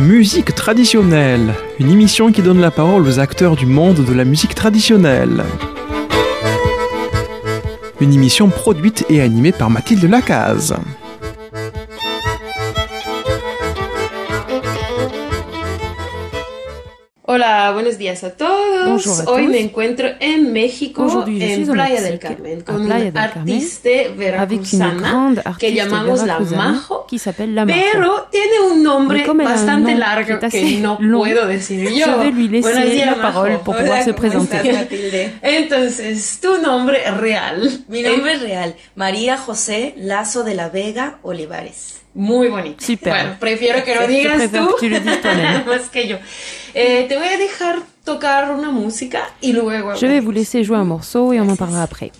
Musique traditionnelle, une émission qui donne la parole aux acteurs du monde de la musique traditionnelle. Une émission produite et animée par Mathilde Lacaze. Hola, buenos días a todos. Hoy me encuentro en México, en Playa del Carmen, con un artista veracruzana que llamamos la Majo, pero tiene un nombre bastante largo que no puedo decir yo. Buenos días, Majo. Entonces, tu nombre real. Mi nombre es real, María José Lazo de la Vega Olivares. Muy bonito. Super. Bueno, prefiero que lo digas tú más que yo. Eh, te voy a dejar tocar una música y luego. Je vais vous laisser jouer un morceau et on en parlera après.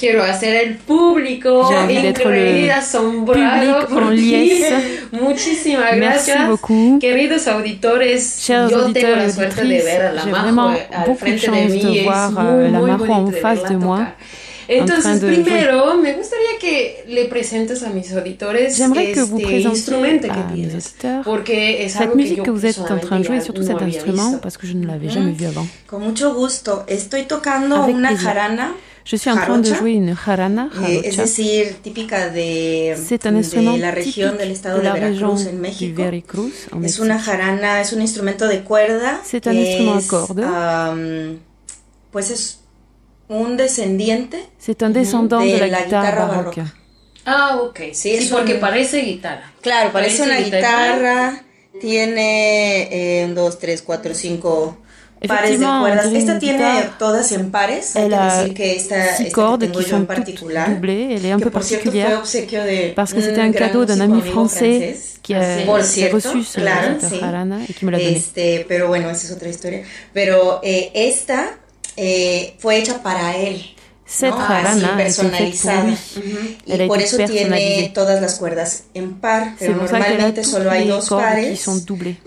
Quiero hacer el público increíble, asombrado por ti. Muchísimas gracias. Queridos auditores, yo tengo la suerte de ver a la Majo al frente de mí. Es muy, muy bonito de verla tocar. Entonces, primero, me gustaría que le presentes a mis auditores J'aimerais que vous présentiez à mes auditeurs cette musique que vous êtes en train de jouer, surtout cet instrument, parce que je ne l'avais jamais vu avant. Con mucho gusto. Estoy tocando una jarana. Je suis en train de jouer une jarana, eh, es decir, típica de, de la región del estado de, la de Veracruz en México. Veracruz, en es una jarana, es un instrumento de cuerda. C'est un instrument à cordes. Um, pues es un descendiente C'est un descendant de, de la, la guitarra. Barroca. Ah, ok. Sí, sí porque un... parece guitarra. Claro, parece, parece una guitarra. guitarra. Tiene eh, un, dos, tres, cuatro, cinco pares de cuerdas. Esta tiene todas en pares. Hay que decir que esta, six cordes esta que sont en particular, doublées. Elle est un peu particulière de parce que c'était un cadeau d'un ami français qui a, Por cierto, reçu ce, claro, sí. et qui me l'a donné. Este, pero bueno, esa es otra historia. Pero eh, esta eh, fue hecha para él. ¿no? Así, personalizada. Y por eso tiene todas las cuerdas en par, pero normalmente solo hay dos pares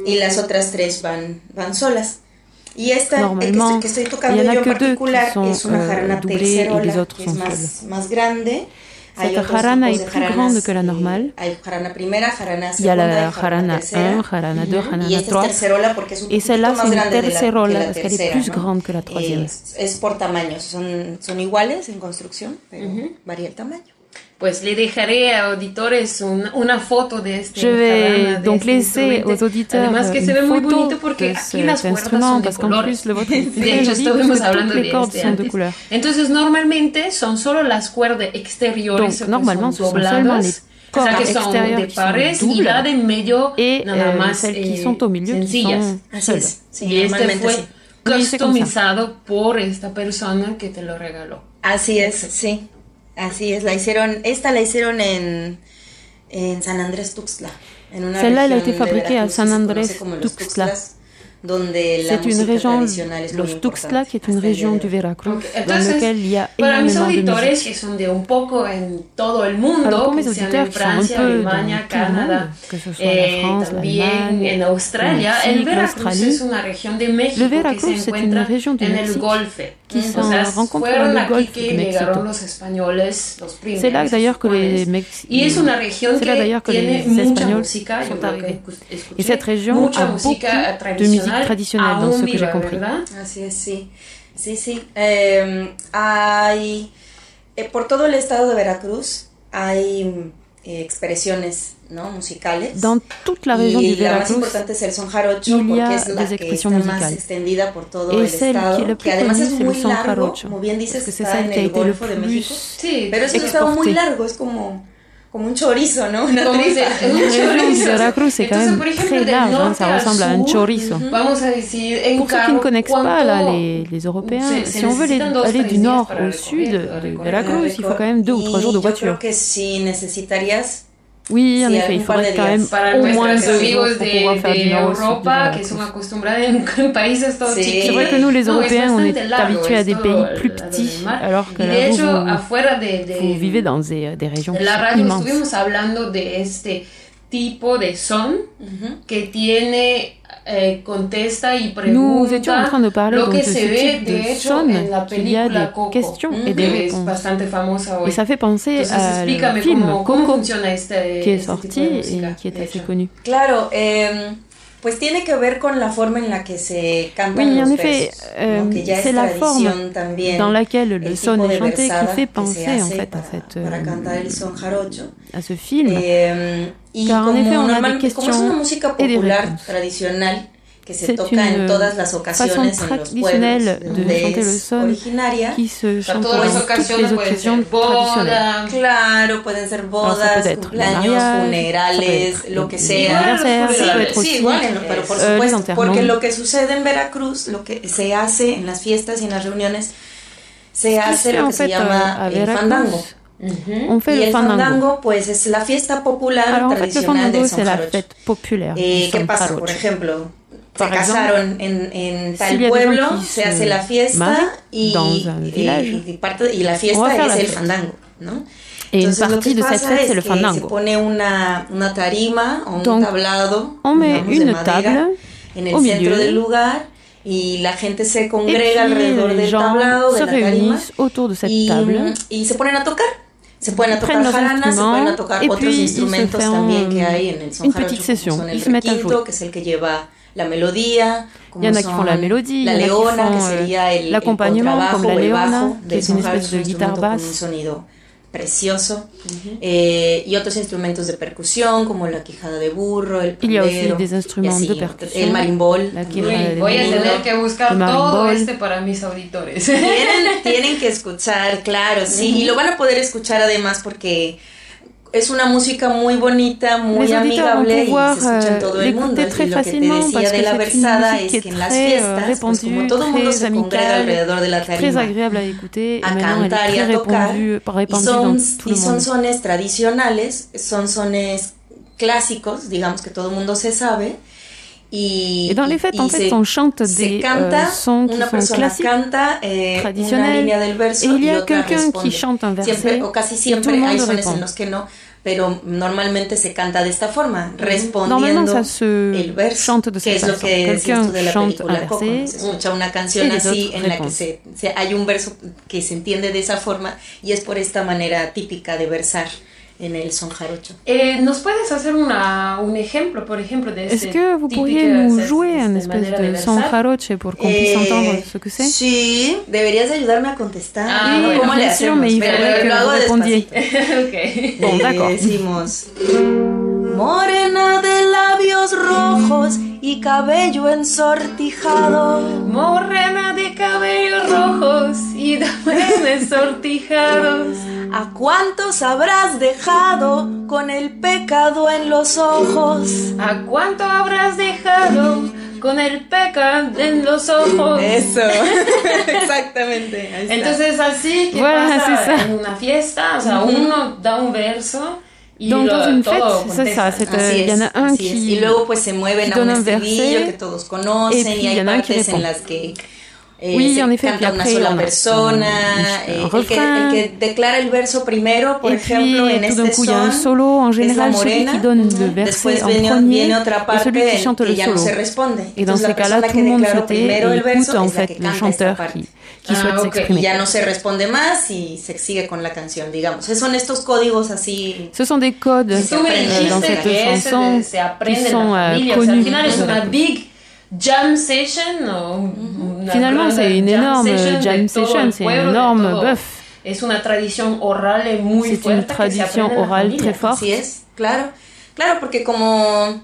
y las otras tres van, van solas. Y esta que, estoy, tocando yo en particular es una jarana tercerola, que es más, más grande. Cette harana est plus grande que la normale. Il y a la harana 1, harana 2, harana 3. Celle-là, c'est une tercerola parce qu'elle grande que la troisième. Es por tamaño. son, son iguales en construcción, pero varía el tamaño. Pues le dejaré a auditores una, una foto de este Je vais de donc este laisser aux auditeurs Además que une se ve muy bonito porque de aquí las cet cuerdas instrument son de parce qu'en plus le vôtre est De hecho, estuvimos hablando les de cordes este sont de couleur. Entonces normalmente son solo las cuerdas exteriores Donc que normalement ce son dobladas, les o sea que son de qui pares y la de medio et nada euh, más celles qui eh, sont au milieu qui sencillas. sont Así. Sí, este normalmente fue sí. Customizado por esta persona que te lo regaló. Así es, sí. Así es, la hicieron, esta la hicieron en, en San Andrés Tuxtla, en una Celle-là, elle a été de fabriquée à San Andrés Tuxtla. Tuxtlas, donde la C'est une música région, tradicional es muy los Tuxtla, qui est une région du. Veracruz, dans lequel il y a para mis énormément de auditores musique. que son de un poco en todo el mundo, Alors pour mes que sean auditeurs en qui sont un Francia, peu Alemania, dans tout le Canadá, monde, que ce soit la France, también l'Allemagne, en Australia, le el Mexique, Veracruz l'Australie. es una región de México Le Veracruz, se c'est une encuentra région du en el Mexique Golfe. Qui o se sea, rencontre fueron dans le aquí golfe que de Mexico. llegaron los españoles, los primeros C'est là d'ailleurs que les españoles. Mex- Y es una región c'est là que d'ailleurs que tiene les mucha Espagnols sont arrivés. Et cette région a beaucoup de musique traditionnelle dans ce que j'ai compris. ¿verdad? Así es, sí. Sí, sí. Eh, hay, eh, por todo el estado de Veracruz hay expresiones ¿no? musicales. Dans toute la région y du la más importante es el son jarocho porque es la que está expressions más musicales. extendida por todo el estado, que plus además es muy largo, jarocho. como bien dices, que está en el Golfo de México. Sí, Pero es un estado muy largo, es como, como un chorizo, ¿no? Una tripa. se- un chorizo. Veracruz, c'est quand Entonces, même por ejemplo, très large, hein, ça ressemble à un chorizo. Vamos a decir, en Pour ceux qui ne connaissent pas ¿cuánto là, les, les Européens, se- se si on veut les- aller tres du días nord au sud de Veracruz, il faut quand même deux ou trois jours de voiture. creo que si necesitarías Oui, en Sí, effet, il faudrait quand même Para au moins deux jours pour de, pouvoir faire de du nord Europa que acostumbrados en, en países todos Sí. chiquitos. C'est vrai que nous, les Européens, on est habitués à des pays plus petits, alors que là, vous, hecho, vous- afuera de, de vous vivez dans des, des régions de qui la radio immenses. estuvimos hablando de este tipo de son que tiene Nous étions en train de parler donc de ce type de de hecho son, en la qu'il y a des Coco questions et des es réponses. Et ça fait penser à le film Coco, funciona este, qui est sorti et qui est assez connu. Claro, eh, pues tiene que ver con la forma en la que se cantan Oui, los en effet, euh, c'est es la forme también. dans laquelle le son est chanté qui fait penser en fait à, cette, euh, cantar el son jarocho. à ce film. Eh, y Car en effet, on a des questions et des réponses. C'est une façon très traditionnelle de chanter le son qui se chante pour toutes les occasions. Claro, pueden ser bodas, cumpleaños, funerales, lo que sea. Sí, bueno, pero por euh, supuesto. Porque lo que sucede en Veracruz, lo que se hace en las fiestas y en las reuniones, se hace lo que se llama el fandango. On fait fandango. pues es la fiesta popular Alors, tradicional en fait, le eh, ¿Qué pasa, por ejemplo? Se casaron en, en tal y des pueblo, se hace la fiesta y, y- y parte, y la fiesta es la el fandango, ¿no? Une Entonces, lo que de cette pasa fête, es c'est le que fandango. Se pone una, una tarima o un Donc, tablado on met digamos, de une madera en el centro milieu. del lugar y la gente se congrega alrededor del tablado de la tarima de cette table y se ponen a tocar. Se pueden tocar jaranas, se pueden tocar otros instrumentos también que hay en el son jarocho, son el requinto, que es el que lleva la melodía, como Il y en a qui font la mélodie, la leona, que sería el, l'accompagnement, comme la leona, qui est une espèce de guitare basse. Un sonido precioso, eh, y otros instrumentos de percusión como la quijada de burro, el pandero, el marimbol. voy a tener que buscar todo este para mis auditores. Tienen, tienen que escuchar, claro, sí, y lo van a poder escuchar además porque es una música muy bonita, muy amigable y se escucha en todo el mundo. Y lo que te decía de la versada es que en las fiestas, pues como todo el mundo se congrega alrededor de la tarima a cantar y a tocar, y son, y son sones tradicionales, son sones clásicos, digamos que todo el mundo se sabe, y, et dans les fêtes, en fait, on chante des canta, euh, sons qui sont classiques, eh, traditionnels, et il y a quelqu'un qui chante un verset, siempre, o casi siempre los que no, pero normalmente se canta de esta forma, respondiendo el verso, decías tú de la película. Coco, se escucha una canción así en la que se, se, hay un verso que se entiende de esa forma y es por esta manera típica de versar en el son jarocho. Eh, ¿Nos puedes hacer una, un ejemplo, por ejemplo, de este Est-ce que vous pourriez nous jouer un espèce de, de son jaroche pour qu'on puisse eh, entendre ce que c'est Sí, deberías ayudarme a contestar. Ah, oui, ¿Cómo le hacemos? mais il faudrait que vous répondiez. okay. Bon, d'accord. Decimos... Morena de labios rojos y cabello ensortijado. Morena de cabellos rojos y cabello ensortijados. ¿A cuántos habrás dejado con el pecado en los ojos? ¿A cuánto habrás dejado con el pecado en los ojos? Eso, exactamente. Entonces así que pasa en una fiesta, o sea, uno da un verso y Donc, dans une fête, c'est ça. Il y en a un qui. Y luego, pues, se mueven a un estribillo que todos conocen y, hay partes en las que Eh, oui, en effet, canta una sola persona, eh, el, que, el, que, declara el verso primero, por ejemplo, puis, en este coup, son, un solo, en général, es la morena, celui qui donne le verset en viene, premier, viene otra parte celui qui chante le solo. No se responde. Et dans ces cas-là, tout le monde se tait et écoute en fait le chanteur qui, qui ah, souhaite okay. s'exprimer. Y ya no se responde más y se sigue con la canción, digamos. Son estos códigos así. Ce sont des codes euh, dans cette chanson qui sont euh, connus. Al final es una big jam session o Finalement, c'est une énorme jam session, c'est un énorme bœuf. Es una tradición oral muy C'est une tradition orale très forte. Así es, claro. Claro, porque como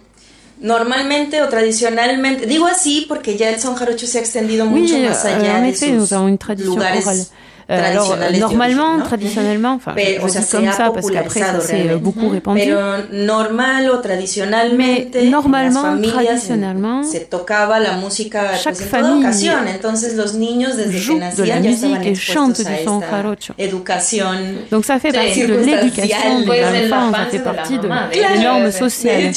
normalmente o tradicionalmente, digo así porque ya el son jarocho se ha extendido mucho oui, más allá en de effet, sus nous avons une tradition lugares orale. Euh, alors, normalement, ¿no? traditionnellement, enfin, Pero, je, je dis comme ça parce qu'après ça s'est beaucoup répandu. Pero normal o tradicionalmente, Mais normalement, traditionnellement, se tocaba la música chaque pues, famille. Entonces los niños desde que nacían de la musique et chante du son jarocho. Donc ça fait partie de l'éducation des enfants, ça fait partie de la norme sociale.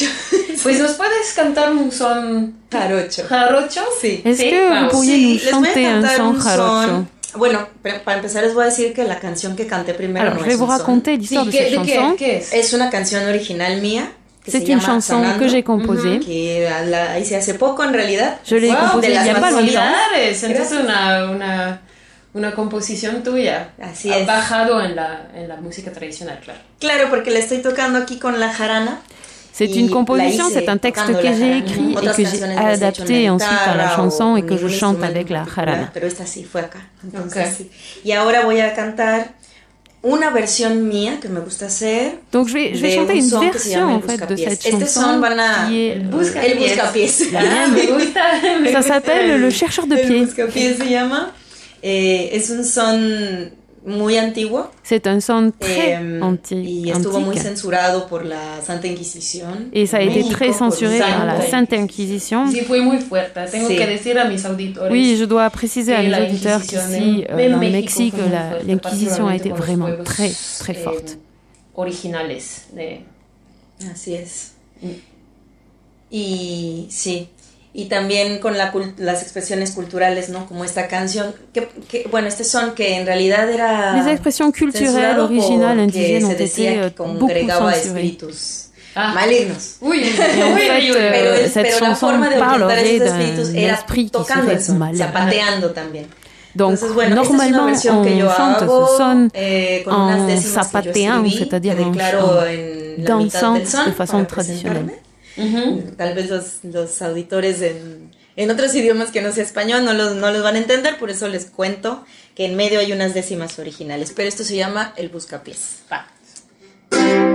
Pues nos puedes cantar un son jarocho? Jarocho? Sí. Est-ce que vous pourriez nous chanter un son jarocho? Bueno, para empezar les voy a decir que la canción que canté primero Alors, no je vais es vous un raconter l'histoire sí, de cette chanson. ¿qué, qué es? es una canción original mía. C'est une chanson Sonando, que j'ai composée. Que la hice hace poco en realidad. Je l'ai wow, composée il n'y a pas longtemps. Entonces una, una, una composición tuya. Así es. bajado en la, en la música tradicional, claro. Claro, porque la estoy tocando aquí con la jarana. C'est une composition, c'est un texte que j'ai écrit et que j'ai adapté ensuite à la chanson et que je chante avec la jarana. Donc je vais, je vais chanter une version en fait de cette chanson qui est el buscapiés. Ça s'appelle le chercheur de pieds. Eh, muy antiguo. C'est un son très eh, antique. Y estuvo muy censurado por la Santa Inquisición. Et ça a été très censuré par la Sainte Inquisition. Sí, fue muy fuerte. Tengo sí. que decir a mis auditores. Oui, je dois préciser à mes auditeurs qu'ici, euh, dans le Mexique, l'Inquisition a été vraiment très, très forte. Eh, originales. De... Así es. Y sí. Y también con la, las expresiones culturales, ¿no? Como esta canción, que, que, bueno, este son que en realidad era... Les expressions culturelles originales indigènes ont été beaucoup censurées. ah. malignos. Uy, pero, cette chanson parlerait d'un esprit qui serait malin. Zapateando también. Donc, Entonces, bueno, normalement, on chante ce son eh, en zapateant, c'est-à-dire en, en dansant de façon traditionnelle. Uh -huh. Tal vez los, los auditores en, en, otros idiomas que no sea español no los, no los van a entender, por eso les cuento que en medio hay unas décimas originales. Pero esto se llama el buscapiés. Va.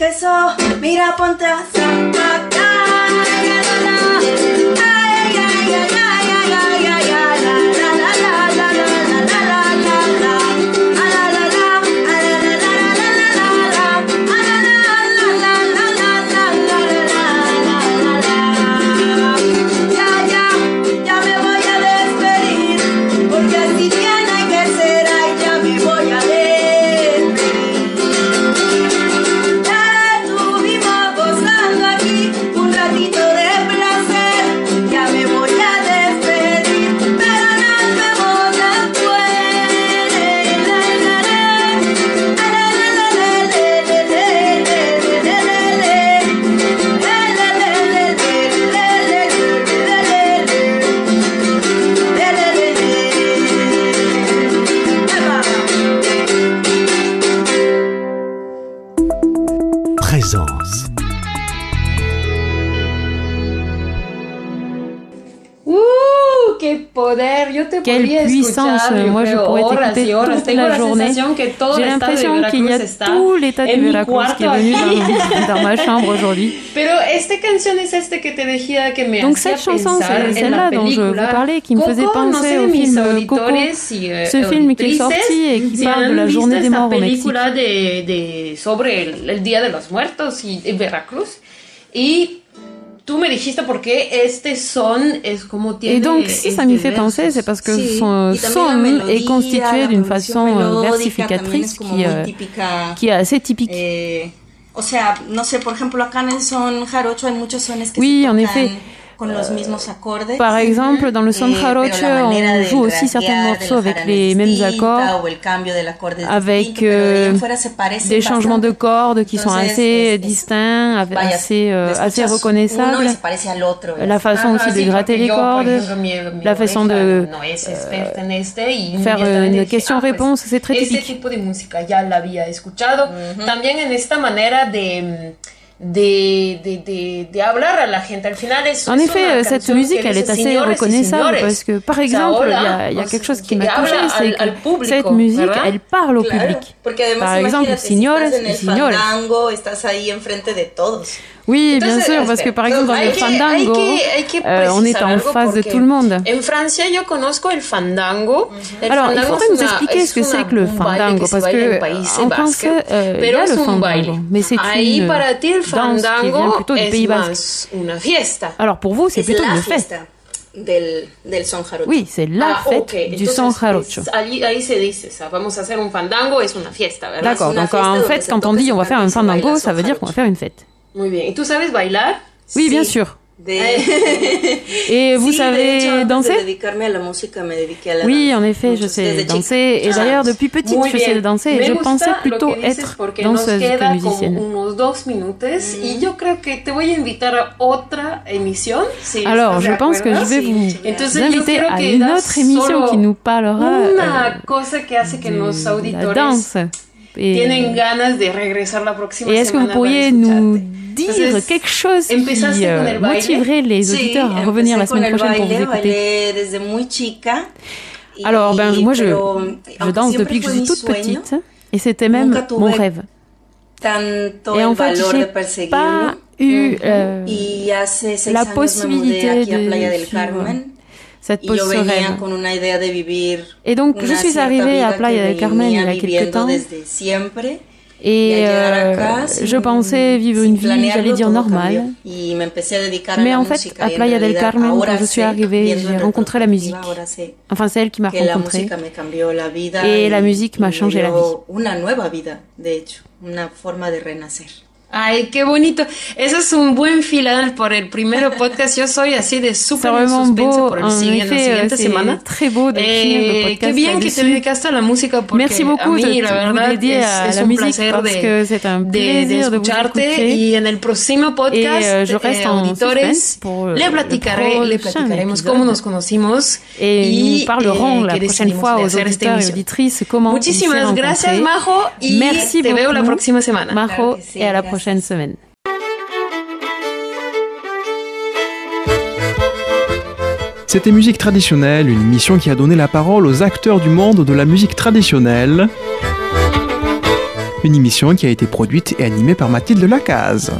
queso, mira, ponte a Quelle puissance Moi, je pourrais t'écouter toute la journée. J'ai l'impression qu'il y a tout l'état de Veracruz qui est venu dans, dans ma chambre aujourd'hui. Donc cette chanson, c'est celle-là dont je vous parlais, qui me faisait penser au film Coco, eh, ce film qui est sorti et qui parle de la journée des morts au Mexique. De, sobre el, Día de los Muertos y Veracruz. Y tú me dijiste por qué este son es como tiene Et donc, si ça m'y fait penser, c'est parce que sí, son son est constitué d'une façon versificatrice qui, euh, qui est assez typique. Eh, o sea, no sé, por ejemplo, acá en el son jarocho hay muchos sones que oui, se en effet. Par exemple, dans le son jarocho, on joue aussi certains morceaux avec les mêmes accords, avec euh, des changements de cordes qui sont assez distincts, assez, euh, assez reconnaissables. La façon aussi de gratter les cordes, la façon de euh, faire une question-réponse, c'est très typique. De, de, de, de, hablar a la gente. Al final es, en effet, cette musique, elle est assez reconnaissable parce que, par exemple, il y, a, y a quelque chose qui m'a touché, c'est que cette musique, ¿verdad? elle parle au public. Par exemple, y ahí enfrente de todos. Oui, bien sûr, parce que par exemple dans le fandango, euh, on est en face de tout le monde. En Francia, yo conozco el fandango. El Alors, fandango il faudrait nous expliquer ce que c'est que le fandango, parce que en français, euh, il y a le fandango, mais c'est une danse qui vient plutôt du Pays Basque. Alors pour vous, c'est plutôt une fête. Del, del son jarocho. Oui, c'est la ah, fête okay. du son jarocho. Ahí, ahí se dice ça. Vamos a hacer un fandango, es una fiesta, ¿verdad? D'accord, donc en fait, quand on dit on va faire un fandango, ça veut dire qu'on va faire une fête. Muy bien. Oui, bien sûr. Et vous savez danser Oui, en effet, je sais danser. Et d'ailleurs, depuis petite, je sais danser. Et je pensais plutôt être danseuse que musicienne. Alors, je pense que je vais vous inviter à une autre émission qui nous parlera euh, de la danse. Et, et est-ce que vous pourriez nous dire quelque chose qui euh, motiverait les auditeurs à revenir la semaine prochaine pour vous écouter. Alors, ben, moi, je, je danse depuis que je suis toute petite et c'était même mon rêve. Et en fait, j'ai pas eu euh, la possibilité de suivre cette pause. Et donc, je suis arrivée à Playa del Carmen il y a quelques temps. Et euh, je pensais vivre une vie, j'allais dire normale. Mais en fait, à Playa del Carmen, quand je suis arrivée, j'ai rencontré la musique. Enfin, c'est elle qui m'a rencontrée. Et la musique m'a changé la vie. Ay, qué bonito. Eso es un buen final por el primer podcast. Yo soy así de súper en suspense por el siguiente, la siguiente semana. Très beau de eh, qué bien que te dedicaste a la música porque Merci beaucoup, a mí, la verdad, es, es un placer de, de, de, escucharte y en el próximo podcast, et, je reste eh, auditores, le platicaré, le platicaremos cómo nos conocimos et y parlerons eh, la prochaine fois aux auditeurs et auditrices comment Muchísimas gracias, Majo, y Merci te veo la próxima semana. Majo, et à la prochaine C'était Musique traditionnelle, une émission qui a donné la parole aux acteurs du monde de la musique traditionnelle. Une émission qui a été produite et animée par Mathilde Lacaze.